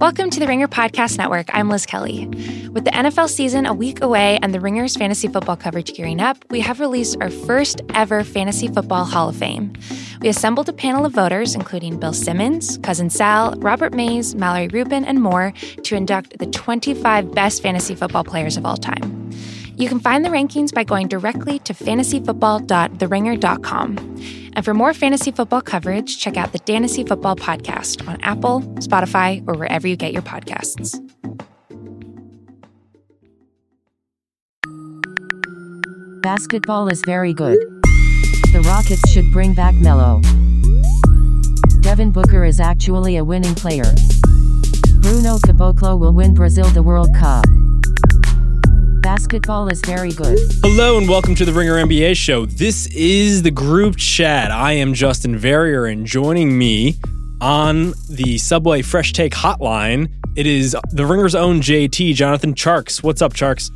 Welcome to the Ringer Podcast Network. I'm Liz Kelly. With the NFL season a week away and the Ringer's fantasy football coverage gearing up, we have released our first ever Fantasy Football Hall of Fame. We assembled a panel of voters, including Bill Simmons, Cousin Sal, Robert Mays, Mallory Rubin, and more, to induct the 25 best fantasy football players of all time. You can find the rankings by going directly to fantasyfootball.theringer.com. And for more fantasy football coverage, check out the Fantasy Football Podcast on Apple, Spotify, or wherever you get your podcasts. Basketball is very good. The Rockets should bring back Melo. Devin Booker is actually a winning player. Bruno Caboclo will win Brazil the World Cup. Basketball is very good. Hello and welcome to the Ringer NBA show. This is the group chat. I am Justin Verrier and joining me on the Subway Fresh Take hotline, it is the Ringer's own JT, Jonathan Tjarks. What's up, Tjarks?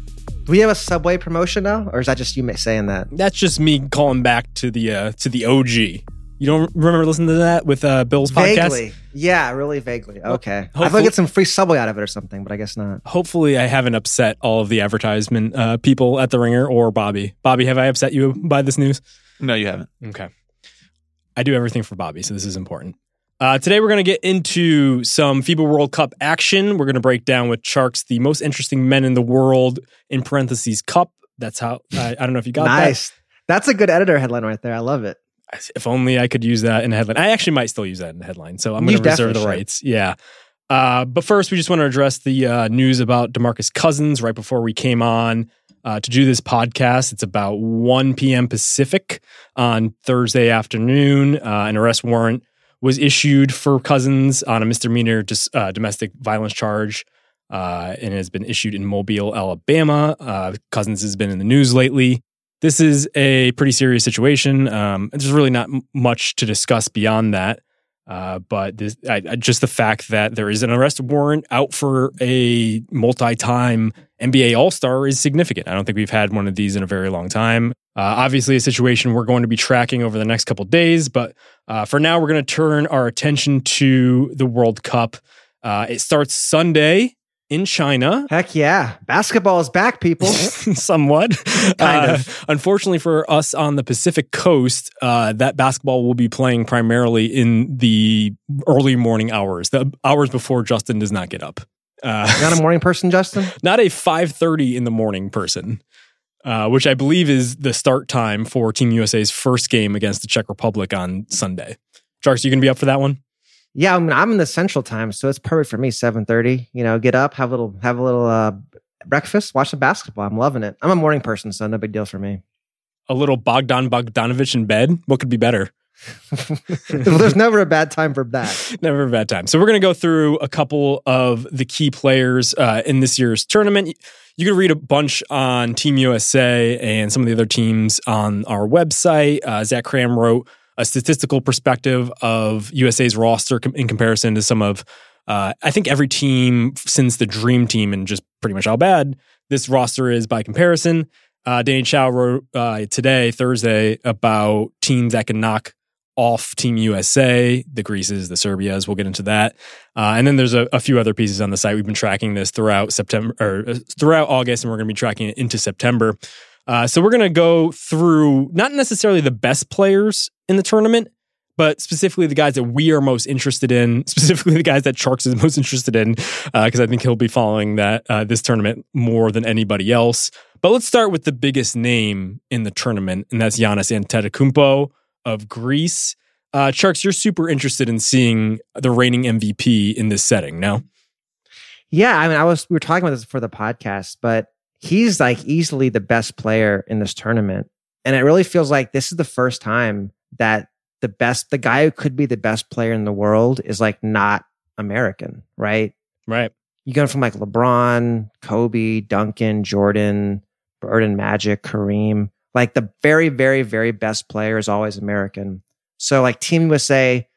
Do we have a Subway promotion now, or is that just you saying that? That's just me calling back to the uh, to the OG. You don't remember listening to that with uh, Bill's podcast? Vaguely. Yeah, really vaguely. Okay. I thought I get some free Subway out of it or something, but I guess not. Hopefully, I haven't upset all of the advertisement uh, people at The Ringer or Bobby. Bobby, have I upset you by this news? No, you haven't. Okay. I do everything for Bobby, so this is important. Uh, today, we're going to get into some FIBA World Cup action. We're going to break down with Tjarks the most interesting men in the world, in parentheses, Cup. That's how, I, I don't know if you got nice. that. Nice. That's a good editor headline right there. I love it. If only I could use that in a headline. I actually might still use that in a headline. So I'm going to reserve the should. rights. Yeah. Uh, but first, we just want to address the uh, news about Demarcus Cousins right before we came on uh, to do this podcast. It's about 1 p.m. Pacific on Thursday afternoon. Uh, an arrest warrant was issued for Cousins on a misdemeanor dis- uh, domestic violence charge. Uh, and it has been issued in Mobile, Alabama. Cousins has been in the news lately this is a pretty serious situation. Um, there's really not m- much to discuss beyond that. Uh, but this, I, I, just the fact that there is an arrest warrant out for a multi-time NBA All-Star is significant. I don't think we've had one of these in a very long time. Uh, obviously, a situation we're going to be tracking over the next couple days. But uh, for now, we're going to turn our attention to the World Cup. Uh, it starts Sunday in China. Heck yeah. Basketball is back, people. Somewhat. Kind uh, of. Unfortunately for us on the Pacific coast, uh, that basketball will be playing primarily in the early morning hours, the hours before Justin does not get up. Uh, not a morning person, Justin? Not a 5.30 in the morning person. Uh, which I believe is the start time for Team USA's first game against the Czech Republic on Sunday. Tjarks, you gonna be up for that one? Yeah, I mean, I'm in the central time, so it's perfect for me. 7:30. You know, get up, have a little, have a little uh, breakfast, watch the basketball. I'm loving it. I'm a morning person, so no big deal for me. A little Bogdan Bogdanovich in bed. What could be better? well, there's never a bad time for that. never a bad time. So we're going to go through a couple of the key players uh, in this year's tournament. You can read a bunch on Team USA and some of the other teams on our website. Uh, Zach Kram wrote a statistical perspective of USA's roster in comparison to some of, uh, I think every team since the Dream Team and just pretty much how bad this roster is by comparison. Uh, Danny Chau wrote uh, today, Thursday, about teams that can knock off Team USA, the Greases, the Serbias. We'll get into that, uh, and then there's a, a, few other pieces on the site. We've been tracking this throughout September or uh, throughout August, and we're going to be tracking it into September. Uh, so we're going to go through not necessarily the best players in the tournament, but specifically the guys that we are most interested in, specifically the guys that Tjarks is most interested in, because uh, I think he'll be following that uh, this tournament more than anybody else. But let's start with the biggest name in the tournament, and that's Giannis Antetokounmpo of Greece. Uh, Tjarks, you're super interested in seeing the reigning MVP in this setting, no? Yeah, I mean, I was we were talking about this for the podcast, but he's like easily the best player in this tournament. And it really feels like this is the first time that the best, the guy who could be the best player in the world is like not American, right? Right. You go from like LeBron, Kobe, Duncan, Jordan, Bird and Magic, Kareem. Like the very, very, very best player is always American. So like Team USA,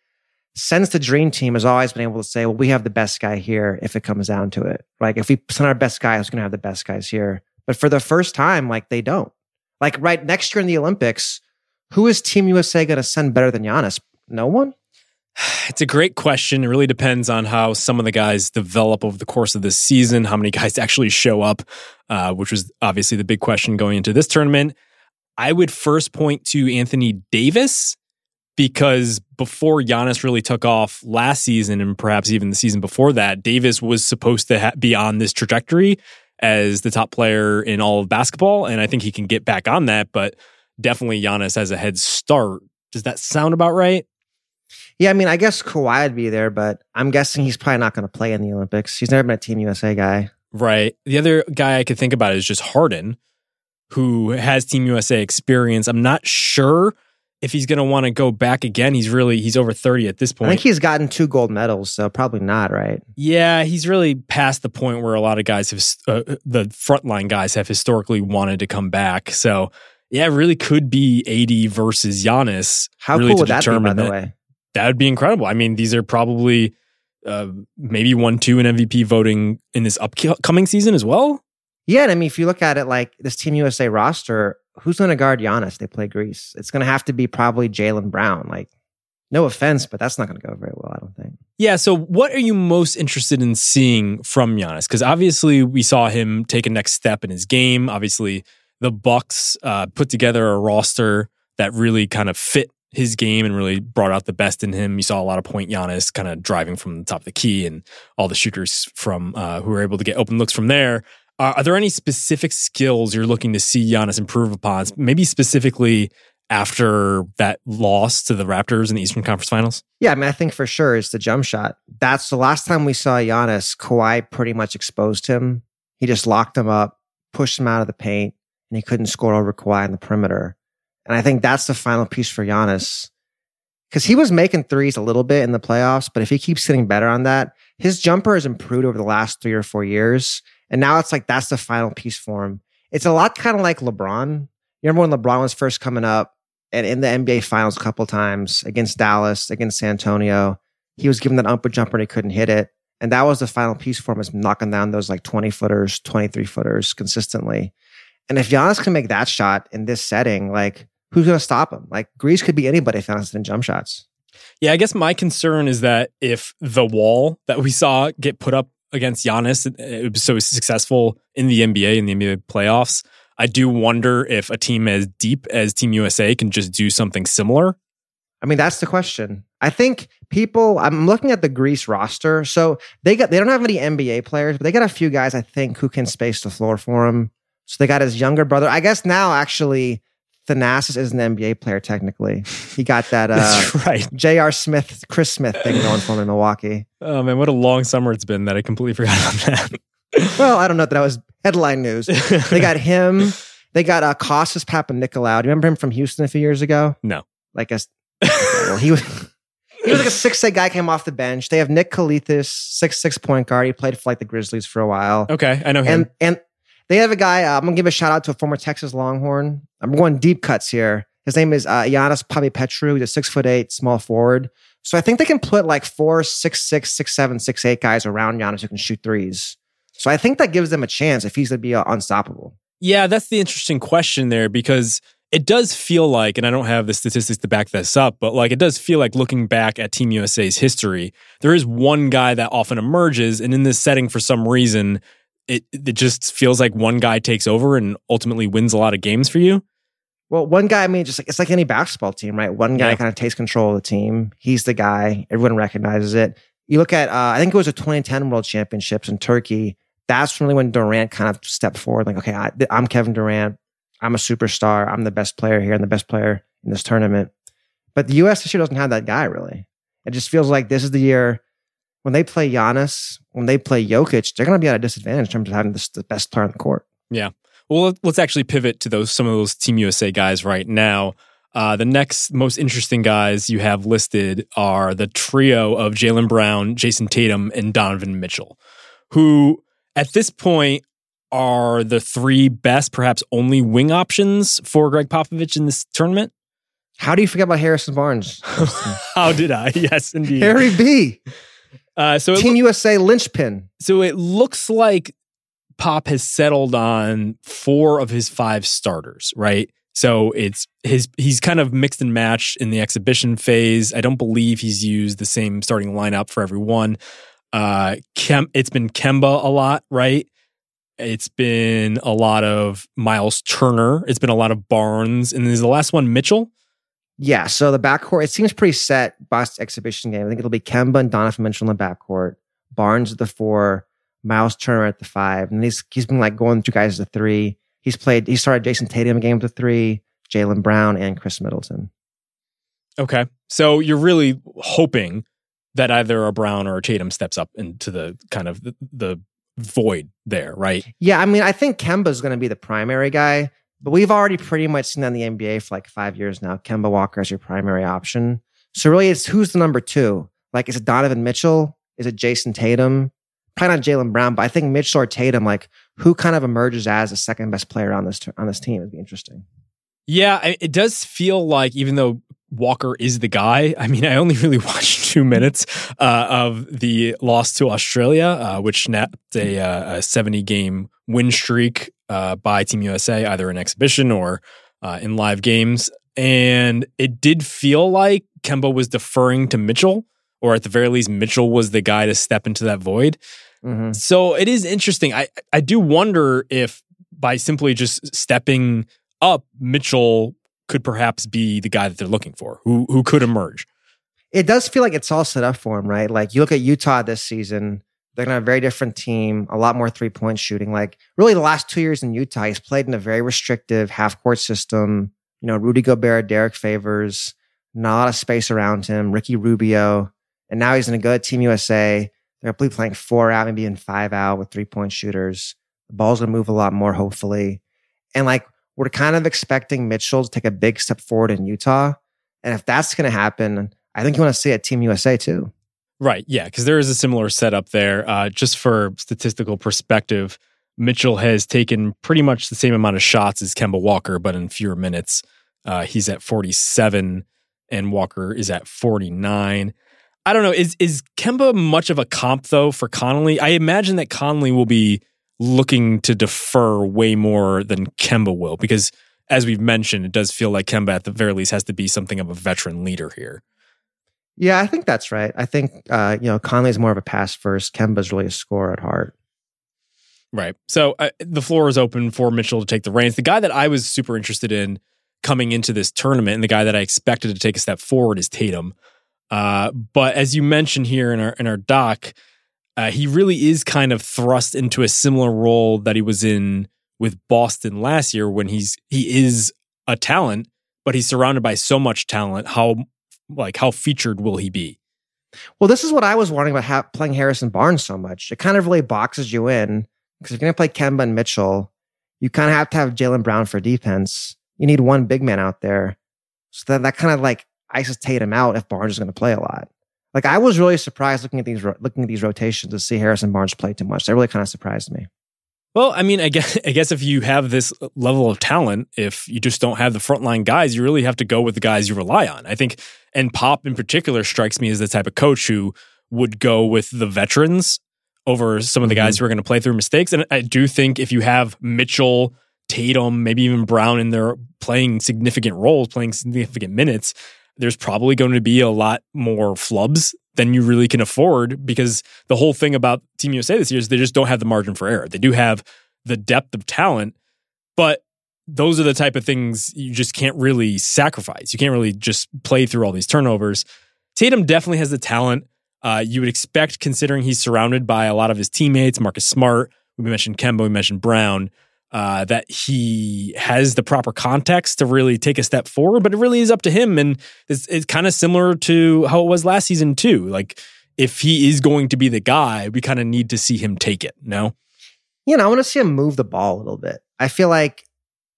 since the dream team has always been able to say, well, we have the best guy here if it comes down to it. Like if we send our best guy, who's going to have the best guys here. But for the first time, like they don't. Like right next year in the Olympics, who is Team USA going to send better than Giannis? No one. It's a great question. It really depends on how some of the guys develop over the course of this season, how many guys actually show up, uh, which was obviously the big question going into this tournament. I would first point to Anthony Davis because before Giannis really took off last season and perhaps even the season before that, Davis was supposed to ha- be on this trajectory as the top player in all of basketball. And I think he can get back on that, but definitely Giannis has a head start. Does that sound about right? Yeah, I mean, I guess Kawhi would be there, but I'm guessing he's probably not going to play in the Olympics. He's never been a Team USA guy. Right. The other guy I could think about is just Harden, who has Team USA experience. I'm not sure if he's going to want to go back again. He's really he's over 30 at this point. I think he's gotten two gold medals, so probably not, right? Yeah, he's really past the point where a lot of guys have uh, the frontline guys have historically wanted to come back. So yeah, it really could be AD versus Giannis. How really cool would that be, by the that. way? that would be incredible. I mean, these are probably uh, maybe one, two in MVP voting in this upcoming season as well. Yeah, and I mean, if you look at it like this Team USA roster, who's going to guard Giannis? They play Greece. It's going to have to be probably Jaylen Brown. Like, no offense, but that's not going to go very well. I don't think. Yeah. So, what are you most interested in seeing from Giannis? Because obviously, we saw him take a next step in his game. Obviously, the Bucks uh, put together a roster that really kind of fit his game and really brought out the best in him. You saw a lot of point Giannis kind of driving from the top of the key and all the shooters from uh, who were able to get open looks from there. Are there any specific skills you're looking to see Giannis improve upon? Maybe specifically after that loss to the Raptors in the Eastern Conference Finals? Yeah, I mean, I think for sure is the jump shot. That's the last time we saw Giannis. Kawhi pretty much exposed him. He just locked him up, pushed him out of the paint, and he couldn't score over Kawhi on the perimeter. And I think that's the final piece for Giannis. Because he was making threes a little bit in the playoffs, but if he keeps getting better on that, his jumper has improved over the last three or four years. And now it's like that's the final piece for him. It's a lot kind of like LeBron. You remember when LeBron was first coming up and in the NBA finals a couple times against Dallas, against San Antonio, he was given that upper jumper and he couldn't hit it. And that was the final piece for him is knocking down those like 20 footers, 23 footers consistently. And if Giannis can make that shot in this setting, like who's going to stop him? Like Greece could be anybody if Giannis in jump shots. Yeah, I guess my concern is that if the wall that we saw get put up against Giannis, it was so successful in the NBA in the NBA playoffs. I do wonder if a team as deep as Team USA can just do something similar. I mean, that's the question. I think people. I'm looking at the Greece roster, so they got they don't have any NBA players, but they got a few guys I think who can space the floor for him. So they got his younger brother. I guess now actually Thanasis is an NBA player technically. He got that uh, right. J.R. Smith, Chris Smith thing going for him in Milwaukee. Oh man, what a long summer it's been that I completely forgot about that. well, I don't know that that was headline news. They got him. They got uh, Kostas Papanikolaou. Do you remember him from Houston a few years ago? No. Like a, well, he was he was like a six eight guy came off the bench. They have Nick Calathes, six six point guard. He played for like the Grizzlies for a while. Okay, I know him. And and they have a guy. Uh, I'm gonna give a shout out to a former Texas Longhorn. I'm going deep cuts here. His name is uh, Giannis Petru. He's a six foot eight small forward. So I think they can put like four, six, six, six, seven, six, eight guys around Giannis who can shoot threes. So I think that gives them a chance if he's to be uh, unstoppable. Yeah, that's the interesting question there because it does feel like, and I don't have the statistics to back this up, but like it does feel like looking back at Team USA's history, there is one guy that often emerges, and in this setting, for some reason, it it just feels like one guy takes over and ultimately wins a lot of games for you. Well, one guy, I mean, just like it's like any basketball team, right? One guy Yeah. kind of takes control of the team. He's the guy. Everyone recognizes it. You look at, uh, I think it was a 2010 World Championships in Turkey. That's really when Durant kind of stepped forward. Like, okay, I, I'm Kevin Durant. I'm a superstar. I'm the best player here and the best player in this tournament. But the U.S. this year doesn't have that guy really. It just feels like this is the year when they play Giannis, when they play Jokic, they're going to be at a disadvantage in terms of having this, the best player on the court. Yeah. Well, let- let's actually pivot to those some of those Team USA guys right now. Uh, the next most interesting guys you have listed are the trio of Jaylen Brown, Jayson Tatum, and Donovan Mitchell, who at this point are the three best, perhaps only wing options for Gregg Popovich in this tournament. How do you forget about Harrison Barnes? How did I? Yes, indeed. Harry B. Uh, so Team USA linchpin. So it looks like Pop has settled on four of his five starters, right? So it's his he's kind of mixed and matched in the exhibition phase. I don't believe he's used the same starting lineup for everyone. Uh Kem, it's been Kemba a lot, right? It's been a lot of Miles Turner. It's been a lot of Barnes. And there's the last one, Mitchell. Yeah. So the backcourt, it seems pretty set. Bust exhibition game. I think it'll be Kemba and Donovan Mitchell in the backcourt. Barnes at the four, Miles Turner at the five. And he's he's been like going through guys at the three. He's played, he started Jayson Tatum game with the three, Jaylen Brown, and Khris Middleton. Okay. So you're really hoping that either a Brown or a Tatum steps up into the kind of the, the void there, right? Yeah, I mean, I think Kemba's going to be the primary guy, but we've already pretty much seen that in the NBA for like five years now. Kemba Walker as your primary option. So really, it's who's the number two? Like, is it Donovan Mitchell? Is it Jayson Tatum? Probably not Jaylen Brown, but I think Mitchell or Tatum. Like, who kind of emerges as the second best player on this on this team would be interesting. Yeah, it does feel like even though Walker is the guy. I mean, I only really watched two minutes uh, of the loss to Australia, uh, which snapped a, uh, a, 70 game win streak uh, by Team USA, either in exhibition or uh, in live games. And it did feel like Kemba was deferring to Mitchell, or at the very least, Mitchell was the guy to step into that void. Mm-hmm. So it is interesting. I, I do wonder if by simply just stepping up, Mitchell could perhaps be the guy that they're looking for, who who could emerge. It does feel like it's all set up for him, right? Like you look at Utah this season, they're gonna have a very different team, a lot more three point shooting. Like really, the last two years in Utah, he's played in a very restrictive half court system. You know, Rudy Gobert, Derrick Favors, not a space around him. Ricky Rubio, and now he's in a good Team USA. They're probably playing four out, maybe in five out with three point shooters. The ball's gonna move a lot more, hopefully. And like we're kind of expecting Mitchell to take a big step forward in Utah. And if that's going to happen, I think you want to see it Team USA too. Right. Yeah. Because there is a similar setup there. Uh, just for statistical perspective, Mitchell has taken pretty much the same amount of shots as Kemba Walker, but in fewer minutes. Uh, he's at 47 and Walker is at 49. I don't know. Is is Kemba much of a comp though for Conley? I imagine that Conley will be looking to defer way more than Kemba will because as we've mentioned, it does feel like Kemba at the very least has to be something of a veteran leader here. Yeah, I think that's right. I think uh, you know Conley's more of a pass first. Kemba's really a scorer at heart. Right. So uh, the floor is open for Mitchell to take the reins. The guy that I was super interested in coming into this tournament, and the guy that I expected to take a step forward is Tatum. Uh, but as you mentioned here in our in our doc, uh, he really is kind of thrust into a similar role that he was in with Boston last year when he's he is a talent, but he's surrounded by so much talent. How like how featured will he be? Well, this is what I was wondering about ha- playing Harrison Barnes so much. It kind of really boxes you in because if you're going to play Kemba and Mitchell, you kind of have to have Jaylen Brown for defense. You need one big man out there. So that, that kind of like ices Tatum out if Barnes is going to play a lot. Like I was really surprised looking at these looking at these rotations to see Harrison Barnes play too much. That really kind of surprised me. Well, I mean, I guess I guess if you have this level of talent, if you just don't have the frontline guys, you really have to go with the guys you rely on. I think, and Pop in particular strikes me as the type of coach who would go with the veterans over some of the guys mm-hmm. who are going to play through mistakes. And I do think if you have Mitchell, Tatum, maybe even Brown in there playing significant roles, playing significant minutes, there's probably going to be a lot more flubs than you really can afford because the whole thing about Team USA this year is they just don't have the margin for error. They do have the depth of talent, but those are the type of things you just can't really sacrifice. You can't really just play through all these turnovers. Tatum definitely has the talent. Uh, you would expect, considering he's surrounded by a lot of his teammates, Marcus Smart, we mentioned Kemba, we mentioned Brown uh, that he has the proper context to really take a step forward, but it really is up to him. And it's, it's kind of similar to how it was last season, too. Like, if he is going to be the guy, we kind of need to see him take it, no? You know, I want to see him move the ball a little bit. I feel like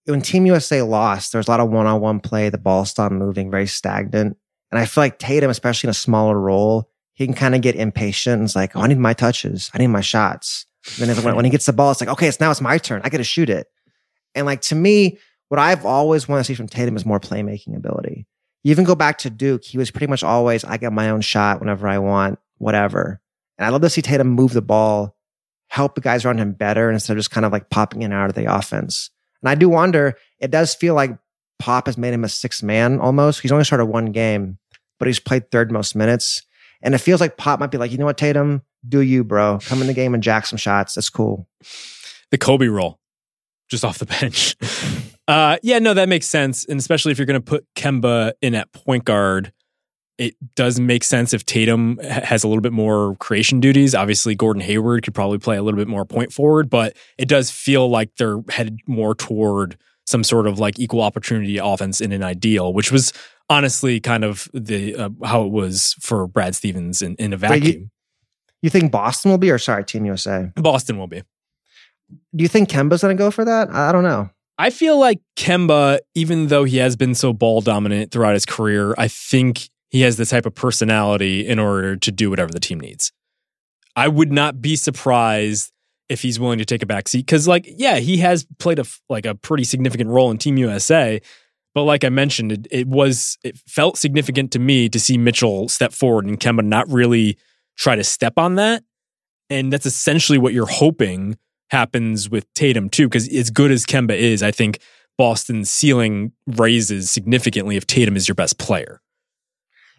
when Team USA lost, there was a lot of one on one play. The ball stopped moving, very stagnant. And I feel like Tatum, especially in a smaller role, he can kind of get impatient. And it's like, oh, I need my touches. I need my shots. Then when, when he gets the ball, it's like, okay, it's now it's my turn. I got to shoot it. And like to me, what I've always wanted to see from Tatum is more playmaking ability. You even go back to Duke, he was pretty much always, I get my own shot whenever I want, whatever. And I love to see Tatum move the ball, help the guys around him better instead of just kind of like popping in and out of the offense. And I do wonder, it does feel like Pop has made him a six man almost. He's only started one game, but he's played third most minutes. And it feels like Pop might be like, you know what, Tatum, do you, bro? Come in the game and jack some shots. That's cool. The Kobe roll, just off the bench. uh, yeah, no, that makes sense. And especially if you're going to put Kemba in at point guard, it does make sense if Tatum has a little bit more creation duties. Obviously, Gordon Hayward could probably play a little bit more point forward, but it does feel like they're headed more toward some sort of like equal opportunity offense in an ideal, which was honestly kind of the uh, how it was for Brad Stevens in, in a vacuum. You, you, think Boston will be, or sorry, Team USA? Boston will be. Do you think Kemba's going to go for that? I don't know. I feel like Kemba, even though he has been so ball dominant throughout his career, I think he has the type of personality in order to do whatever the team needs. I would not be surprised if he's willing to take a back seat because, like, yeah, he has played a like a pretty significant role in Team USA. But like I mentioned, it, it was it felt significant to me to see Mitchell step forward and Kemba not really try to step on that. And that's essentially what you're hoping happens with Tatum too. Because as good as Kemba is, I think Boston's ceiling raises significantly if Tatum is your best player.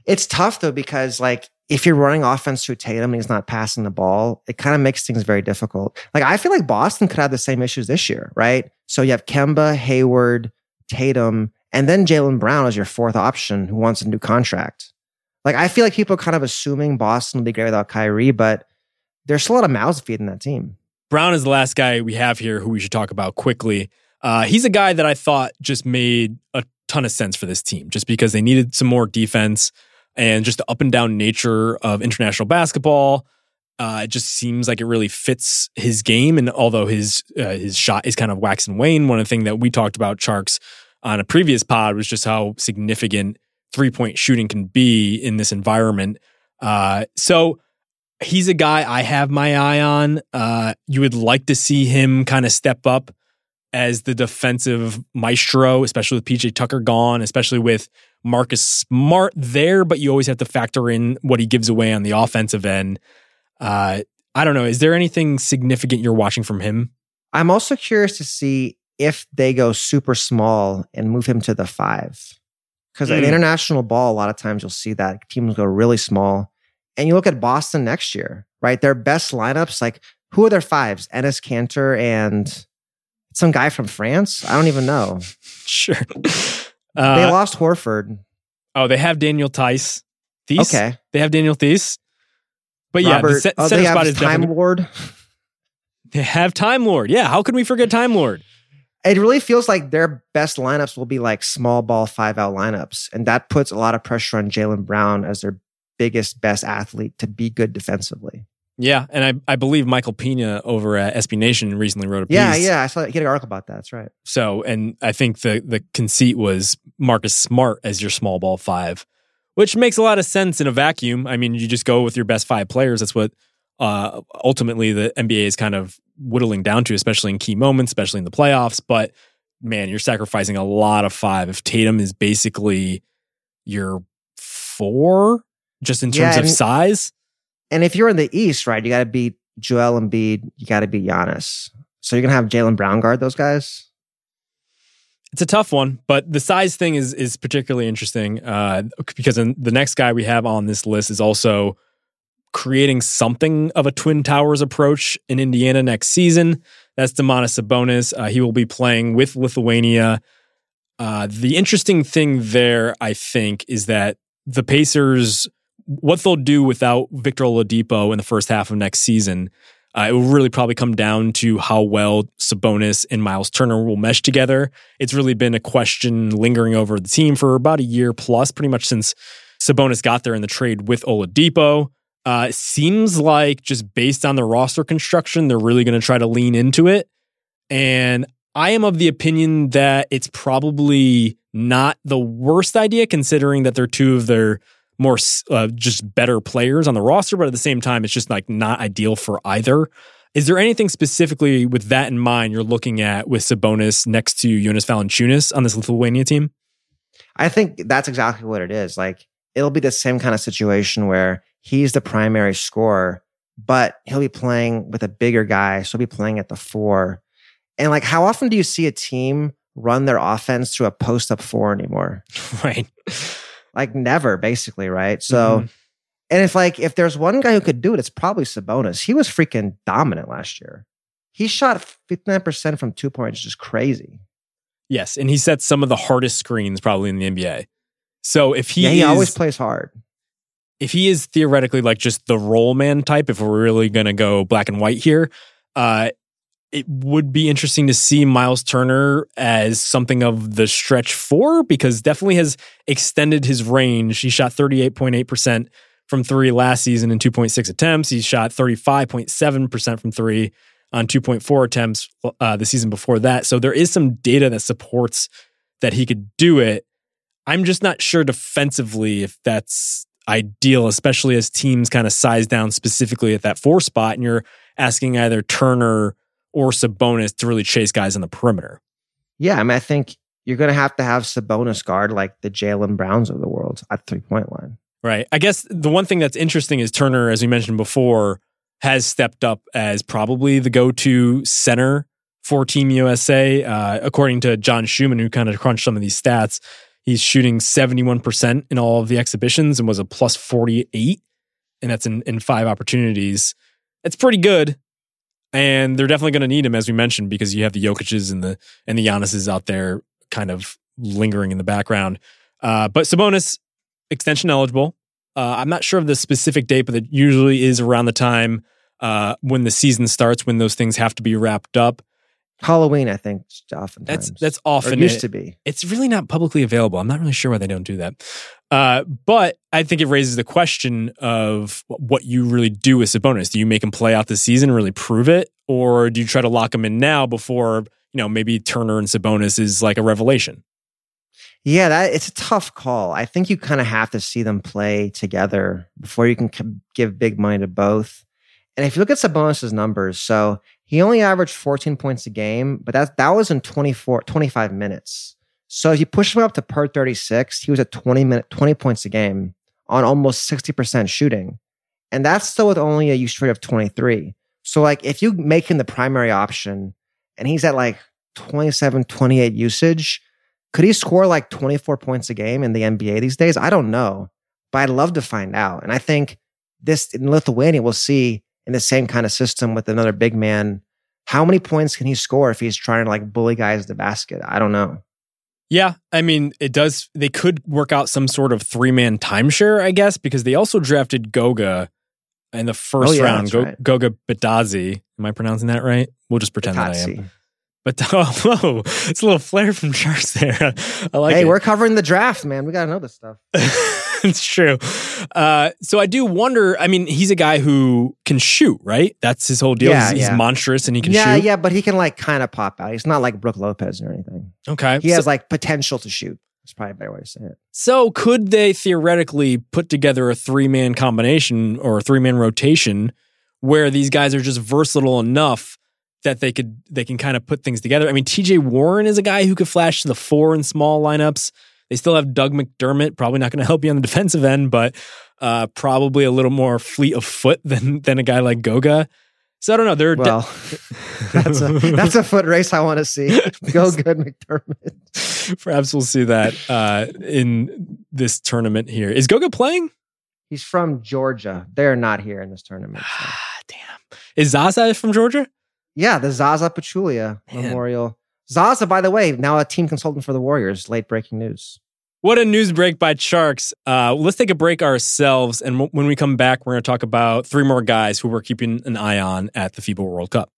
It's tough though because like if you're running offense through Tatum and he's not passing the ball, it kind of makes things very difficult. Like I feel like Boston could have the same issues this year, right? So you have Kemba, Hayward, Tatum, and then Jaylen Brown as your fourth option who wants a new contract. Like I feel like people are kind of assuming Boston will be great without Kyrie, but there's still a lot of mouths to feed in that team. Brown is the last guy we have here who we should talk about quickly. Uh, he's a guy that I thought just made a ton of sense for this team, just because they needed some more defense and just the up and down nature of international basketball. Uh, it just seems like it really fits his game. And although his uh, his shot is kind of wax and wane, one of the things that we talked about Tjarks on a previous pod was just how significant three point shooting can be in this environment. Uh, so he's a guy I have my eye on. Uh, you would like to see him kind of step up as the defensive maestro, especially with PJ Tucker gone, especially with Marcus Smart there, but you always have to factor in what he gives away on the offensive end. Uh, I don't know. Is there anything significant you're watching from him? I'm also curious to see if they go super small and move him to the five. Because mm. in international ball, a lot of times you'll see that teams go really small. And you look at Boston next year, right? Their best lineups, like who are their fives? Enes Kanter and some guy from France. I don't even know. sure. Uh, they lost Horford. Oh, they have Daniel Theis. Theis? Okay. They have Daniel Theis. But yeah, Robert, the set, oh, center they spot have is Time definitely, Lord. They have Time Lord. Yeah, how can we forget Time Lord? It really feels like their best lineups will be like small ball five out lineups. And that puts a lot of pressure on Jaylen Brown as their biggest, best athlete to be good defensively. Yeah, and I, I believe Michael Pina over at SB Nation recently wrote a piece. Yeah, yeah, I saw he had an article about that. That's right. So, and I think the the conceit was Marcus Smart as your small ball five, which makes a lot of sense in a vacuum. I mean, you just go with your best five players. That's what uh, ultimately the NBA is kind of whittling down to, especially in key moments, especially in the playoffs. But man, you're sacrificing a lot of five. If Tatum is basically your four, just in terms Yeah, of size. And if you're in the East, right, you got to beat Joel Embiid. You got to beat Giannis. So you're gonna have Jaylen Brown guard those guys. It's a tough one, but the size thing is is particularly interesting uh, because the next guy we have on this list is also creating something of a twin towers approach in Indiana next season. That's Domantas Sabonis. Uh, he will be playing with Lithuania. Uh, the interesting thing there, I think, is that the Pacers, what they'll do without Victor Oladipo in the first half of next season, uh, it will really probably come down to how well Sabonis and Miles Turner will mesh together. It's really been a question lingering over the team for about a year plus, pretty much since Sabonis got there in the trade with Oladipo. Uh, seems like just based on the roster construction, they're really going to try to lean into it. And I am of the opinion that it's probably not the worst idea, considering that they're two of their more uh, just better players on the roster, but at the same time, it's just like not ideal for either. Is there anything specifically with that in mind you're looking at with Sabonis next to Jonas Valanciunas on this Lithuania team? I think that's exactly what it is. Like it'll be the same kind of situation where he's the primary scorer, but he'll be playing with a bigger guy, so he'll be playing at the four. And like, how often do you see a team run their offense through a post up four anymore. Right. Like never, basically, right? So, mm-hmm. and if like if there's one guy who could do it, it's probably Sabonis. He was freaking dominant last year. He shot 59% from two points, just crazy. Yes, and he sets some of the hardest screens probably in the NBA. So if he yeah, he is, always plays hard. If he is theoretically like just the roll man type, if we're really going to go black and white here, uh, it would be interesting to see Miles Turner as something of the stretch four because definitely has extended his range. He shot 38.8% from three last season in 2.6 attempts. He shot 35.7% from three on 2.4 attempts uh, the season before that. So there is some data that supports that he could do it. I'm just not sure defensively if that's ideal, especially as teams kind of size down specifically at that four spot and you're asking either Turner or Sabonis to really chase guys on the perimeter. Yeah, I mean, I think you're going to have to have Sabonis guard like the Jaylen Browns of the world at three point line. Right. I guess the one thing that's interesting is Turner, as we mentioned before, has stepped up as probably the go to center for Team USA. Uh, according to John Schuhmann, who kind of crunched some of these stats, he's shooting 71% in all of the exhibitions and was a plus 48. And that's in, in five opportunities. It's pretty good and they're definitely going to need him as we mentioned because you have the Jokic's and the and the Giannis's out there kind of lingering in the background. Uh, but Sabonis extension eligible. Uh, I'm not sure of the specific date, but it usually is around the time uh, when the season starts when those things have to be wrapped up. Halloween, I think, oftentimes. That's that's often used it. to be. It's really not publicly available. I'm not really sure why they don't do that. Uh, but I think it raises the question of what you really do with Sabonis. Do you make him play out the season and really prove it, or do you try to lock him in now before you know maybe Turner and Sabonis is like a revelation? Yeah, that it's a tough call. I think you kind of have to see them play together before you can give big money to both. And if you look at Sabonis's numbers, so he only averaged 14 points a game, but that that was in 24 25 minutes. So if you push him up to per 36, he was at 20 minute 20 points a game on almost 60% shooting. And that's still with only a use rate of 23. So like if you make him the primary option and he's at like 27, 28 usage, could he score like 24 points a game in the NBA these days? I don't know, but I'd love to find out. And I think this in Lithuania, we'll see in the same kind of system with another big man. How many points can he score if he's trying to like bully guys the basket? I don't know. Yeah, I mean, it does. They could work out some sort of three man timeshare, I guess, because they also drafted Goga in the first oh, yeah, round. Go, right. Goga Bitadze. Am I pronouncing that right? We'll just pretend that I am. But oh, whoa, it's a little flair from Tjarks there. I like. Hey, it. we're covering the draft, man. We got to know this stuff. it's true. Uh, so I do wonder. I mean, he's a guy who can shoot, right? That's his whole deal. Yeah, he's, yeah. he's monstrous and he can yeah, shoot. Yeah, yeah, but he can like kind of pop out. He's not like Brook Lopez or anything. Okay. He so, has like potential to shoot. That's probably a better way to say it. So could they theoretically put together a three man combination or a three man rotation where these guys are just versatile enough that they could they can kind of put things together? I mean, TJ Warren is a guy who could flash to the four in small lineups. They still have Doug McDermott, probably not going to help you on the defensive end, but uh, probably a little more fleet of foot than than a guy like Goga. So I don't know. They're well, de- that's a that's a foot race I want to see. Go good, McDermott. Perhaps we'll see that uh, in this tournament here. Is Goga playing? He's from Georgia. They're not here in this tournament. So. Damn. Is Zaza from Georgia? Yeah, the Zaza Pachulia Man. Memorial Zaza, by the way, now a team consultant for the Warriors. Late breaking news. What a news break by Tjarks. Uh, let's take a break ourselves. And w- when we come back, we're going to talk about three more guys who we're keeping an eye on at the FIBA World Cup.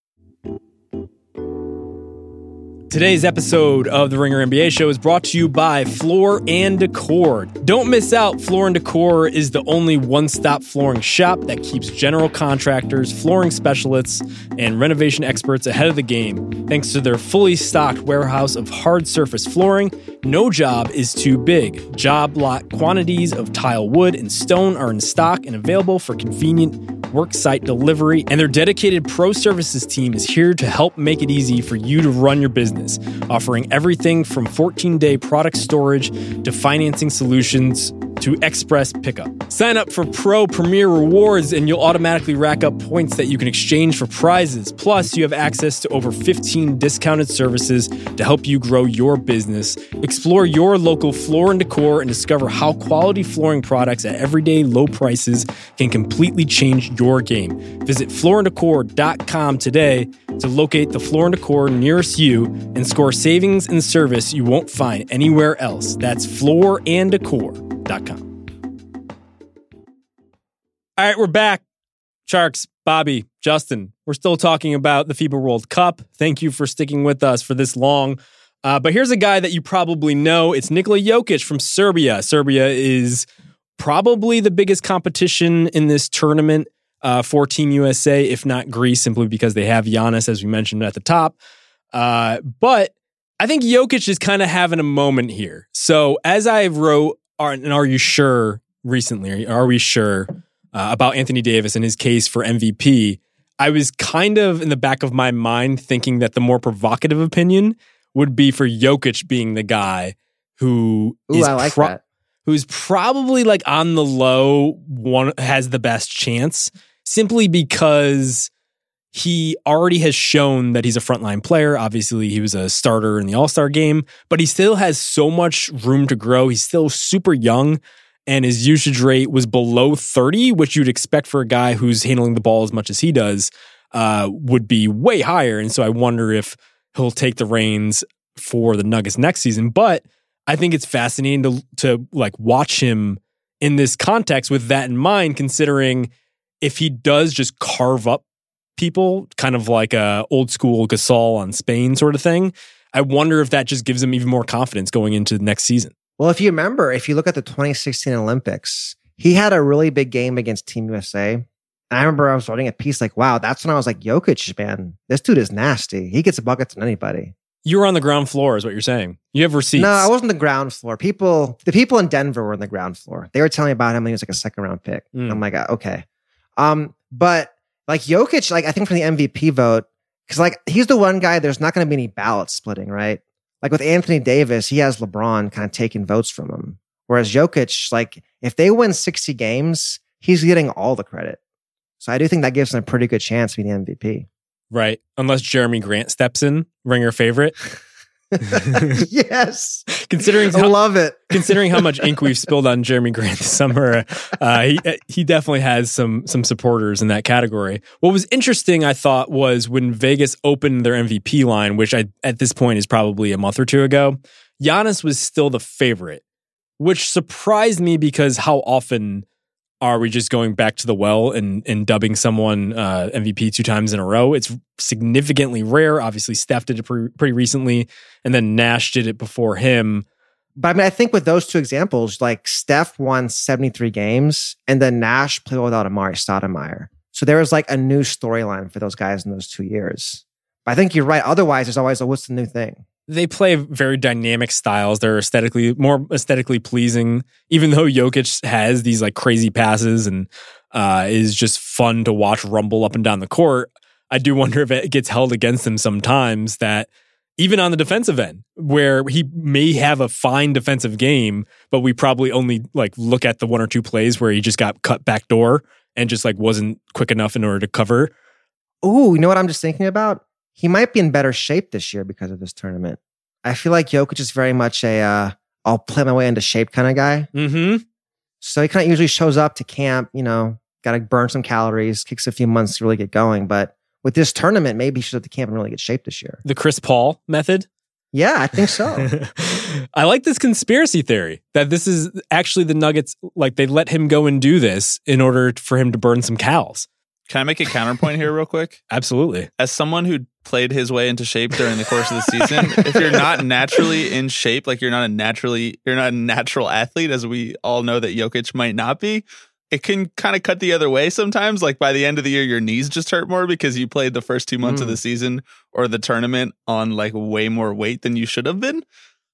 Today's episode of the Ringer NBA Show is brought to you by Floor and Decor. Don't miss out. Floor and Decor is the only one-stop flooring shop that keeps general contractors, flooring specialists, and renovation experts ahead of the game. Thanks to their fully stocked warehouse of hard surface flooring, no job is too big. Job lot quantities of tile wood and stone are in stock and available for convenient worksite delivery, and their dedicated pro services team is here to help make it easy for you to run your business, offering everything from 14 day product storage to financing solutions to Express Pickup. Sign up for Pro Premier Rewards and you'll automatically rack up points that you can exchange for prizes. Plus, you have access to over 15 discounted services to help you grow your business. Explore your local floor and decor and discover how quality flooring products at everyday low prices can completely change your game. Visit flooranddecor.com today to locate the floor and decor nearest you and score savings and service you won't find anywhere else. That's All right, we're back. Tjarks, Bobby, Justin, we're still talking about the FIBA World Cup. Thank you for sticking with us for this long. Uh, but here's a guy that you probably know. It's Nikola Jokic from Serbia. Serbia is probably the biggest competition in this tournament uh, for Team USA, if not Greece, simply because they have Giannis, as we mentioned at the top. Uh, but I think Jokic is kind of having a moment here. So as I wrote, are, and are you sure recently? Are we sure uh, about Anthony Davis and his case for MVP? I was kind of in the back of my mind thinking that the more provocative opinion would be for Jokic being the guy who Ooh, is like pro- that. who's probably like on the low one has the best chance simply because he already has shown that he's a frontline player. Obviously, he was a starter in the All Star game, but he still has so much room to grow. He's still super young, and his usage rate was below 30, which you'd expect for a guy who's handling the ball as much as he does, uh, would be way higher. And so I wonder if he'll take the reins for the Nuggets next season. But I think it's fascinating to to like watch him in this context with that in mind, considering if he does just carve up people, kind of like a old school Gasol on Spain sort of thing. I wonder if that just gives him even more confidence going into the next season. Well, if you remember, if you look at the 2016 Olympics, he had a really big game against Team USA. And I remember I was writing a piece like, wow, that's when I was like, Jokic, man, this dude is nasty. He gets buckets on anybody. You were on the ground floor, is what you're saying. You have receipts. No, I wasn't the ground floor. People, the people in Denver were on the ground floor. They were telling me about him when he was like a second round pick. Mm. I'm like, uh, okay. Um, but like Jokic, like I think for the MVP vote, because like he's the one guy, there's not going to be any ballot splitting, right? Like with Anthony Davis, he has LeBron kind of taking votes from him. Whereas Jokic, like if they win 60 games, he's getting all the credit. So I do think that gives him a pretty good chance to be the MVP. right. Unless Jerami Grant steps in, ringer favorite. yes. considering I how, love it. considering how much ink we've spilled on Jerami Grant this summer, uh, he he definitely has some some supporters in that category. What was interesting, I thought, was when Vegas opened their MVP line, which I at this point is probably a month or two ago. Giannis was still the favorite, which surprised me because how often are we just going back to the well and and dubbing someone uh, MVP two times in a row? It's significantly rare. Obviously, Steph did it pre- pretty recently, and then Nash did it before him. But I mean, I think with those two examples, like Steph won 73 games and then Nash played without Amar'e Stoudemire. So there was like a new storyline for those guys in those two years. But I think you're right. Otherwise, there's always a what's the new thing? They play very dynamic styles. They're aesthetically more aesthetically pleasing, even though Jokic has these like crazy passes and uh, is just fun to watch rumble up and down the court. I do wonder if it gets held against him sometimes that even on the defensive end, where he may have a fine defensive game, but we probably only like look at the one or two plays where he just got cut back door and just like wasn't quick enough in order to cover. Ooh, you know what I'm just thinking about? He might be in better shape this year because of this tournament. I feel like Jokic is very much a uh, I'll play my way into shape kind of guy. Mm-hmm. So he kind of usually shows up to camp, you know, got to burn some calories, kicks a few months to really get going. But with this tournament, maybe he should up to camp and really get shape this year. The Chris Paul method. Yeah, I think so. I like this conspiracy theory that this is actually the Nuggets, like they let him go and do this in order for him to burn some cows. Can I make a counterpoint here, real quick? Absolutely. As someone who played his way into shape during the course of the season, if you're not naturally in shape, like you're not a naturally, you're not a natural athlete, as we all know that Jokic might not be, it can kind of cut the other way sometimes. Like by the end of the year, your knees just hurt more because you played the first two months of Mm. the season or the tournament on like way more weight than you should have been.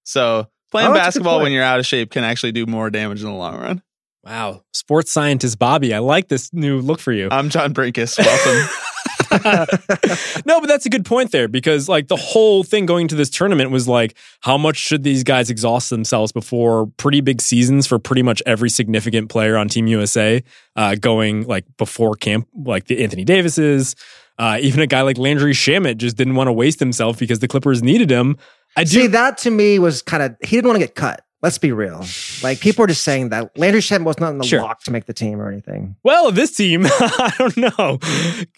So playing Oh, that's a good basketball when you're out of shape can actually do more damage in the long run. Wow. Sports scientist Bobby. I like this new look for you. I'm John Brenkus. Welcome. no, but that's a good point there because like the whole thing going to this tournament was like, how much should these guys exhaust themselves before pretty big seasons for pretty much every significant player on Team USA uh, going like before camp, like the Anthony Davises, uh, even a guy like Landry Shamet just didn't want to waste himself because the Clippers needed him. I do. See, that to me was kind of, he didn't want to get cut. Let's be real. Like people are just saying that Landry Shamet was not in the sure. lock to make the team or anything. Well, this team, I don't know.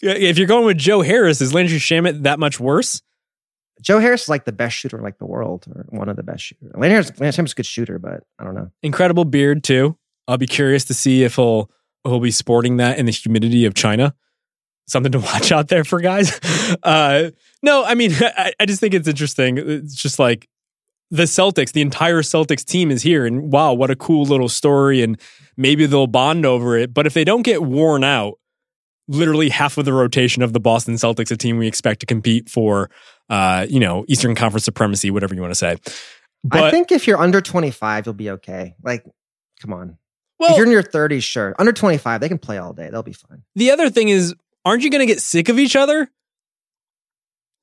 If you're going with Joe Harris, is Landry Shamet that much worse? Joe Harris is like the best shooter in like the world, or one of the best shooters. Landry Landry Shamet's a good shooter, but I don't know. Incredible beard too. I'll be curious to see if he'll he'll be sporting that in the humidity of China. Something to watch out there for guys. Uh, no, I mean, I, I just think it's interesting. It's just like the Celtics, the entire Celtics team is here. And wow, what a cool little story. And maybe they'll bond over it. But if they don't get worn out, literally half of the rotation of the Boston Celtics, a team we expect to compete for, uh, you know, Eastern Conference supremacy, whatever you want to say. But, I think if you're under 25, you'll be okay. Like, come on. Well, if you're in your 30s, sure. Under 25, they can play all day. They'll be fine. The other thing is, aren't you going to get sick of each other?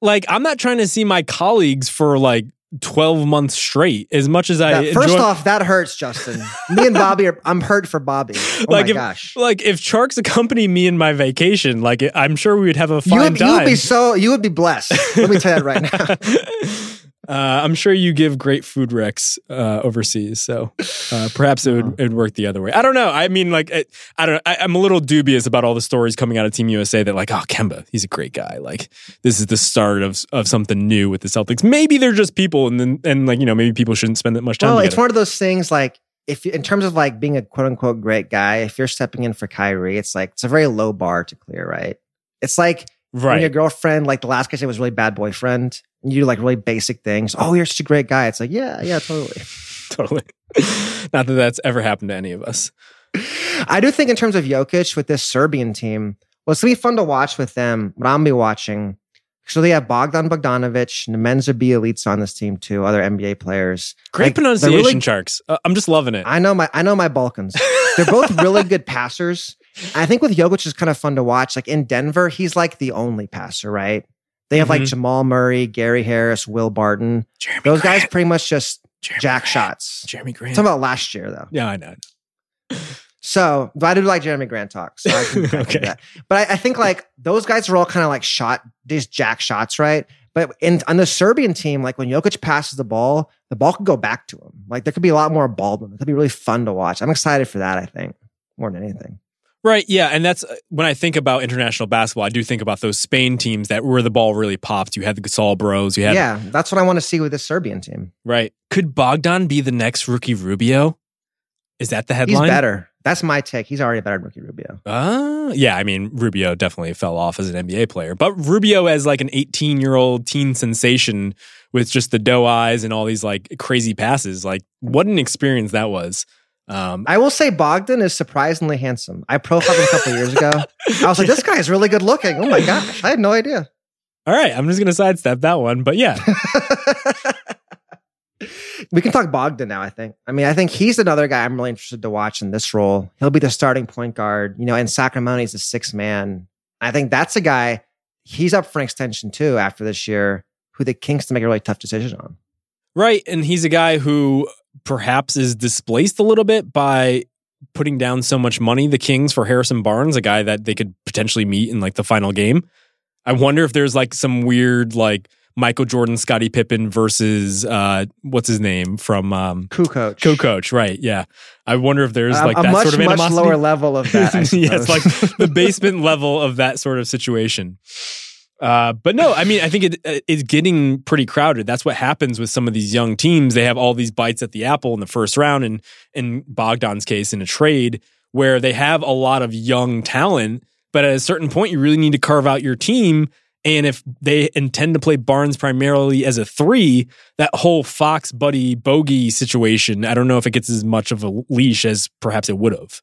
Like, I'm not trying to see my colleagues for like 12 months straight. As much as I yeah, first enjoy- off that hurts Justin. Me and Bobby are I'm hurt for Bobby. Oh like my if, gosh. like if Tjarks accompany me in my vacation like I'm sure we would have a fine you would, time you would be so you would be blessed. Let me tell you that right now I'm sure you give great food recs uh, overseas, so uh, perhaps it would, uh-huh. it would work the other way. I don't know. I mean, like, I, I don't. Know. I, am a little dubious about all the stories coming out of Team USA that, like, oh, Kemba, he's a great guy. Like, this is the start of of something new with the Celtics. Maybe they're just people, and then and like you know, maybe people shouldn't spend that much time. Well, together. it's one of those things like if in terms of like being a quote unquote great guy, if you're stepping in for Kyrie, it's like it's a very low bar to clear, right? It's like right. when your girlfriend, like the last guy said, was really bad boyfriend you do like really basic things. Oh, you're such a great guy. It's like, yeah, yeah, totally. totally. Not that that's ever happened to any of us. I do think in terms of Jokic with this Serbian team, well, it's gonna be fun to watch with them. What I'm be watching. So they have Bogdan Bogdanovic, Nemenza Bjelica on this team too, other NBA players. Great like, pronunciation, really, Tjarks. Uh, I'm just loving it. I know my I know my Balkans. They're both really good passers. I think with Jokic is kind of fun to watch. Like in Denver, he's like the only passer, right? They have mm-hmm. like Jamal Murray, Gary Harris, Will Barton. Jerami Those Grant. guys pretty much just Jerami jack Grant. shots. Jerami Grant. Talking about last year though. Yeah, I know. So, but I do like Jerami Grant talk. So I can, okay. that. But I, I, think like those guys are all kind of like shot, these jack shots, right? But in on the Serbian team, like when Jokic passes the ball, the ball could go back to him. Like there could be a lot more ball movement. It could be really fun to watch. I'm excited for that. I think more than anything. Right. Yeah. And that's uh, when I think about international basketball, I do think about those Spain teams that where the ball really popped. You had the Gasol bros. You had. Yeah. That's what I want to see with this Serbian team. Right. Could Bogdan be the next rookie Rubio? Is that the headline? He's better. That's my take. He's already better than rookie Rubio. Uh, yeah. I mean, Rubio definitely fell off as an NBA player, but Rubio as like an 18 year old teen sensation with just the doe eyes and all these like crazy passes. Like, what an experience that was. Um, I will say Bogdan is surprisingly handsome. I profiled him a couple years ago. I was like, this guy is really good looking. Oh my gosh, I had no idea. All right, I'm just gonna sidestep that one, but yeah. we can talk Bogdan now. I think. I mean, I think he's another guy I'm really interested to watch in this role. He'll be the starting point guard. You know, in Sacramento, he's a six man. I think that's a guy. He's up for an extension too after this year. Who the Kings to make a really tough decision on. Right, and he's a guy who perhaps is displaced a little bit by putting down so much money, the Kings, for Harrison Barnes, a guy that they could potentially meet in like the final game. I wonder if there's like some weird like Michael Jordan, Scottie Pippen versus uh what's his name from um Kukoc. Kukoc, right? Yeah. I wonder if there's like that much, sort of animosity. much lower level of that. yes, like the basement level of that sort of situation. Uh, but no, I mean, I think it, it's getting pretty crowded. That's what happens with some of these young teams. They have all these bites at the apple in the first round, and in Bogdan's case, in a trade where they have a lot of young talent. But at a certain point, you really need to carve out your team. And if they intend to play Barnes primarily as a three, that whole Fox Buddy Bogey situation, I don't know if it gets as much of a leash as perhaps it would have.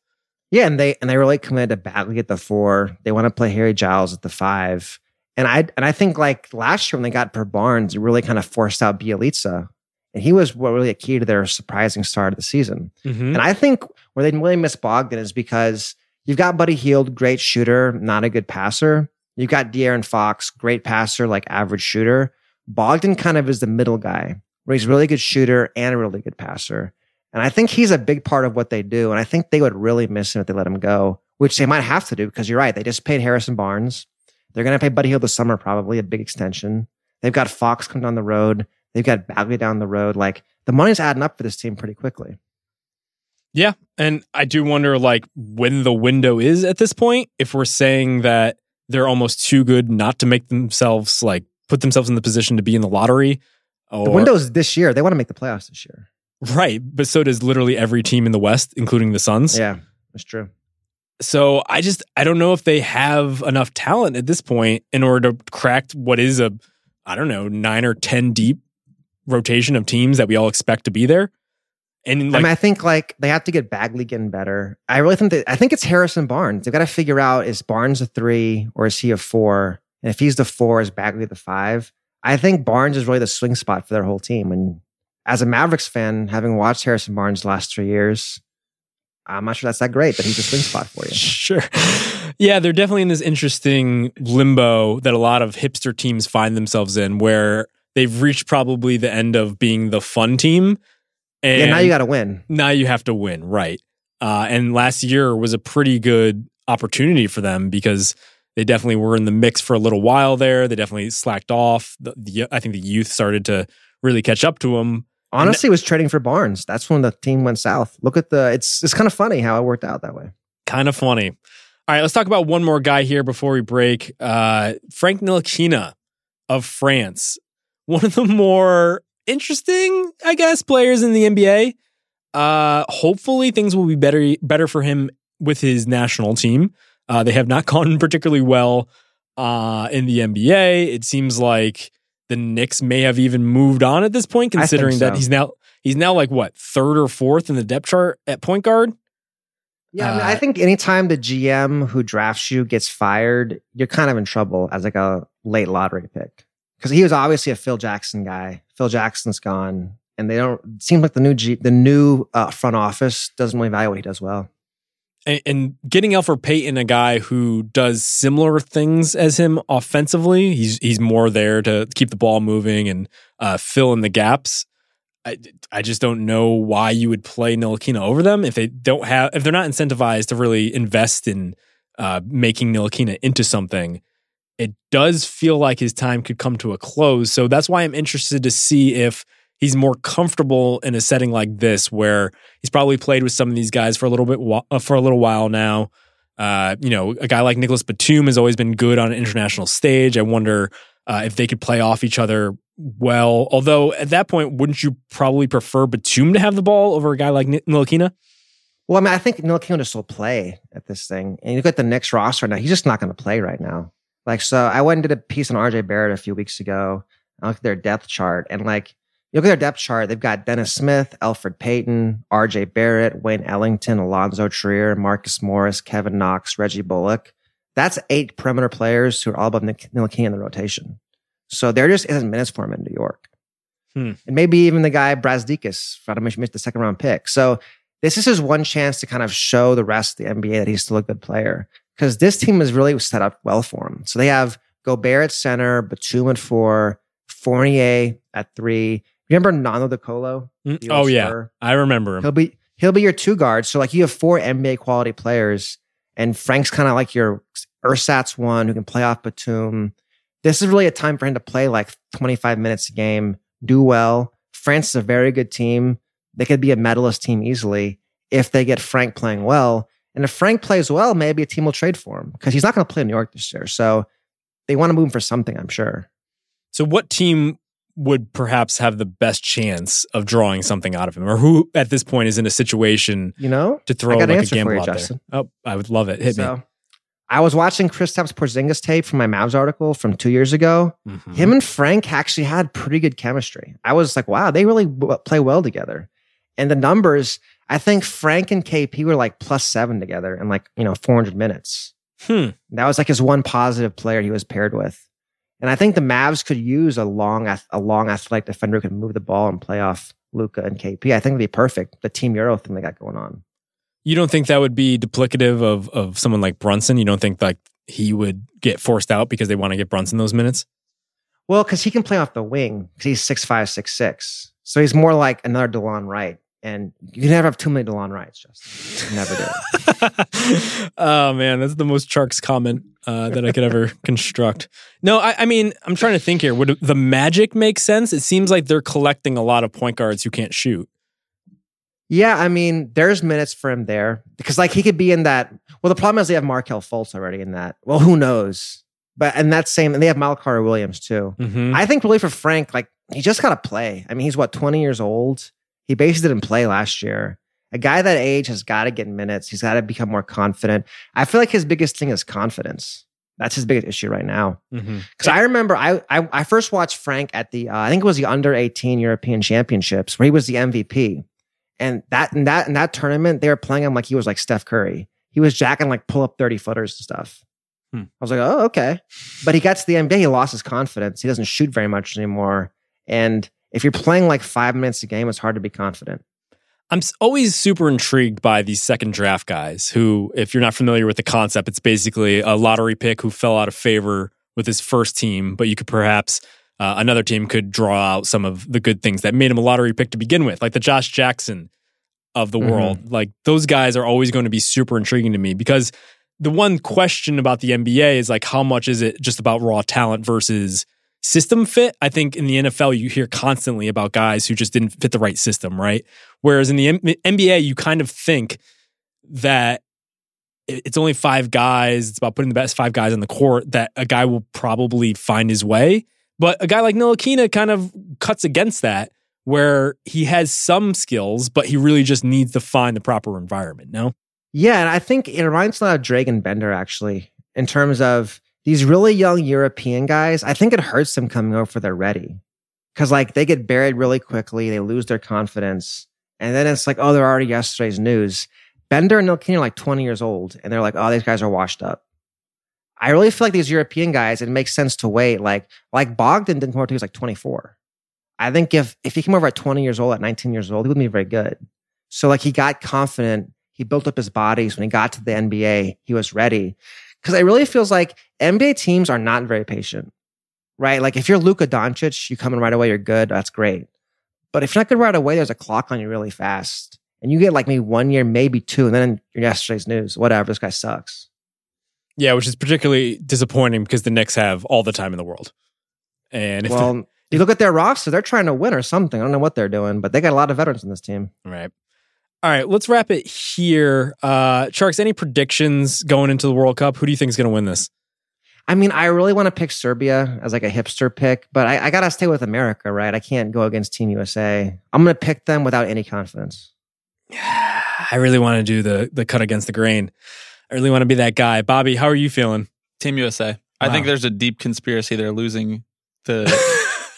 Yeah, and they and they really committed to Bagley at the four. They want to play Harry Giles at the five. And I and I think like last year when they got per Barnes, it really kind of forced out Bjelica. And he was really a key to their surprising start of the season. Mm-hmm. And I think where they really miss Bogdan is because you've got Buddy Hield, great shooter, not a good passer. You've got De'Aaron Fox, great passer, like average shooter. Bogdan kind of is the middle guy, where he's a really good shooter and a really good passer. And I think he's a big part of what they do. And I think they would really miss him if they let him go, which they might have to do because you're right. They just paid Harrison Barnes. They're going to pay Buddy Hield this summer, probably a big extension. They've got Fox come down the road. They've got Bagley down the road. Like the money's adding up for this team pretty quickly. Yeah. And I do wonder like when the window is at this point, if we're saying that they're almost too good not to make themselves like put themselves in the position to be in the lottery. Or, The window's this year. They want to make the playoffs this year. Right. But so does literally every team in the West, including the Suns. Yeah, that's true. So I just I don't know if they have enough talent at this point in order to crack what is a I don't know nine or ten deep rotation of teams that we all expect to be there. And like I mean, I think like they have to get Bagley getting better. I really think that I think it's Harrison Barnes. They've got to figure out is Barnes a three or is he a four? And if he's the four, is Bagley the five? I think Barnes is really the swing spot for their whole team. And as a Mavericks fan, having watched Harrison Barnes the last three years, I'm not sure that's that great, but he's a swing spot for you. Sure. Yeah, they're definitely in this interesting limbo that a lot of hipster teams find themselves in where they've reached probably the end of being the fun team. And yeah, now you got to win. now you have to win, right? Uh, and last year was a pretty good opportunity for them because they definitely were in the mix for a little while there. They definitely slacked off. The, the, I think the youth started to really catch up to them. Honestly, it was trading for Barnes. That's when the team went south. Look at the. It's it's kind of funny how it worked out that way. Kind of funny. All right, let's talk about one more guy here before we break. Uh, Frank Ntilikina of France, one of the more interesting, I guess, players in the NBA. Uh, hopefully, things will be better better for him with his national team. Uh, they have not gone particularly well uh, in the NBA. It seems like the Knicks may have even moved on at this point, considering that he's now he's now like what third or fourth in the depth chart at point guard. Yeah, I, mean, Uh, I think anytime the GM who drafts you gets fired, you're kind of in trouble as like a late lottery pick because he was obviously a Phil Jackson guy. Phil Jackson's gone, and they don't. It seems like the new G, the new uh, front office doesn't really value what he does well. And, and getting Elfrid Payton, a guy who does similar things as him offensively, he's he's more there to keep the ball moving and uh, fill in the gaps. I, I just don't know why you would play Ntilikina over them if they don't have if they're not incentivized to really invest in uh, making Ntilikina into something. It does feel like his time could come to a close, so that's why I'm interested to see if he's more comfortable in a setting like this where he's probably played with some of these guys for a little bit uh, for a little while now. Uh, you know, a guy like Nicholas Batum has always been good on an international stage. I wonder uh, if they could play off each other well. Although at that point, wouldn't you probably prefer Batum to have the ball over a guy like N- Ntilikina? Well, I mean, I think Ntilikina will still play at this thing. And you look at the Knicks roster now; he's just not going to play right now. Like, so I went and did a piece on RJ Barrett a few weeks ago. I looked at their depth chart, and like, you look at their depth chart, they've got Dennis Smith, Elfrid Payton, RJ Barrett, Wayne Ellington, Alonzo Trier, Marcus Morris, Kevin Knox, Reggie Bullock. That's eight perimeter players who are all above Nik- Ntilikina in the rotation. So there just isn't minutes for him in New York. Hmm. And maybe even the guy Brazdeikis, I missed the second round pick. So this is his one chance to kind of show the rest of the NBA that he's still a good player. Because this team is really set up well for him. So they have Gobert at center, Batum at four, Fournier at three. Remember Nando De Colo? Mm, Oh yeah? I remember him. He'll be he'll be your two guards. So like you have four NBA quality players, and Frank's kind of like your ersatz one who can play off Batum. This is really a time for him to play like 25 minutes a game, do well. France is a very good team. They could be a medalist team easily if they get Frank playing well. And if Frank plays well, maybe a team will trade for him because he's not going to play in New York this year. So they want to move him for something, I'm sure. So, what team would perhaps have the best chance of drawing something out of him, or who at this point is in a situation You know, to throw like an a gamble you, out Justin. there? Oh, I would love it. Hit so, I was watching Kristaps Porzingis tape from my Mavs article from two years ago. me. Mhm. Him and Frank actually had pretty good chemistry. I was like, wow, they really w- play well together. And the numbers, I think Frank and KP were like plus seven together in like, you know, 400 minutes. Hmm. That was like his one positive player he was paired with. And I think the Mavs could use a long, a long athletic defender who can move the ball and play off Luka and KP. I think it'd be perfect. The team Euro thing they got going on. You don't think that would be duplicative of of someone like Brunson? You don't think like he would get forced out because they want to get Brunson those minutes? Well, because he can play off the wing because he's six five, six six. So he's more like another Delon Wright. And you can never have too many Delon Wrights, just never do. oh man, that's the most Tjarks comment uh, that I could ever construct. No, I, I, mean, I'm trying to think here. Would the Magic make sense? It seems like they're collecting a lot of point guards who can't shoot. Yeah, I mean, there's minutes for him there because like he could be in that. Well, the problem is they have Markelle Fultz already in that. Well, who knows? But and that same, and they have Carter Williams too. Mm-hmm. I think really for Frank, like he just got to play. I mean, he's what 20 years old. He basically didn't play last year. A guy that age has got to get minutes. He's got to become more confident. I feel like his biggest thing is confidence. That's his biggest issue right now. Because mm-hmm. I remember I, I, I first watched Frank at the uh, I think it was the under 18 European Championships where he was the MVP. And that in that in that tournament, they were playing him like he was like Steph Curry. He was jacking like pull up 30 footers and stuff. Hmm. I was like, oh, okay. But he got to the NBA, he lost his confidence. He doesn't shoot very much anymore. And if you're playing like five minutes a game, it's hard to be confident. I'm always super intrigued by these second draft guys who, if you're not familiar with the concept, it's basically a lottery pick who fell out of favor with his first team, but you could perhaps uh, another team could draw out some of the good things that made him a lottery pick to begin with, like the Josh Jackson of the Mhm. world. Like those guys are always going to be super intriguing to me because the one question about the NBA is like how much is it just about raw talent versus system fit? I think in the NFL you hear constantly about guys who just didn't fit the right system, right? Whereas in the M- NBA you kind of think that it's only five guys, it's about putting the best five guys on the court that a guy will probably find his way. But a guy like Ntilikina kind of cuts against that where he has some skills, but he really just needs to find the proper environment. No? Yeah, and I think it reminds me a lot of Dragan Bender actually, in terms of these really young European guys. I think it hurts them coming over for they're ready. Cause like they get buried really quickly, they lose their confidence. And then it's like, oh, they're already yesterday's news. Bender and Ntilikina are like 20 years old, and they're like, oh, these guys are washed up. I really feel like these European guys, it makes sense to wait. Like, like Bogdan didn't come over he was like 24. I think if if he came over at 20 years old, at 19 years old, he wouldn't be very good. So like he got confident, he built up his bodies. When he got to the NBA, he was ready. Because it really feels like NBA teams are not very patient, right? Like if you're Luka Doncic, you come in right away, you're good. That's great. But if you're not good right away, there's a clock on you really fast. And you get like maybe one year, maybe two, and then you're yesterday's news. Whatever, this guy sucks. Yeah, which is particularly disappointing because the Knicks have all the time in the world. And if well, you look at their roster, they're trying to win or something. I don't know what they're doing, but they got a lot of veterans in this team. Right. All right, let's wrap it here. Uh Tjarks, any predictions going into the World Cup? Who do you think is going to win this? I mean, I really want to pick Serbia as like a hipster pick, but I, I got to stay with America, right? I can't go against Team USA. I'm going to pick them without any confidence. I really want to do the the cut against the grain. I really want to be that guy. Bobby, how are you feeling? Team USA. I think there's a deep conspiracy. They're losing the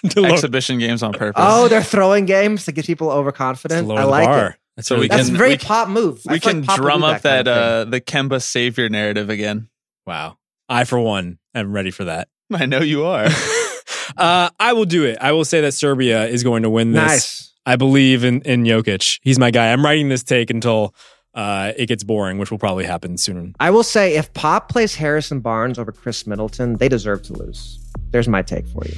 exhibition games on purpose. Oh, they're throwing games to get people overconfident. I like bar. it. That's So really we good. That's a can- very we- pop move. I we can like drum up kind that, uh, the Kemba savior narrative again. wow. I for one am ready for that. I know you are. uh, I will do it. I will say that Serbia is going to win this. nice. I believe in in Jokic. He's my guy. I'm writing this take until uh, it gets boring, which will probably happen soon. I will say if Pop plays Harrison Barnes over Khris Middleton, they deserve to lose. There's my take for you.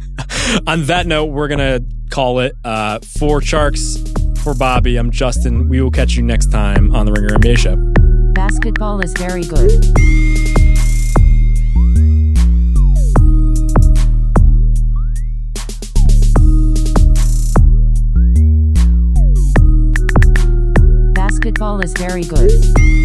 On that note, we're gonna call it uh, for Tjarks. For Bobby, I'm Justin. We will catch you next time on the Ringer NBA show. Basketball is very good. Basketball is very good.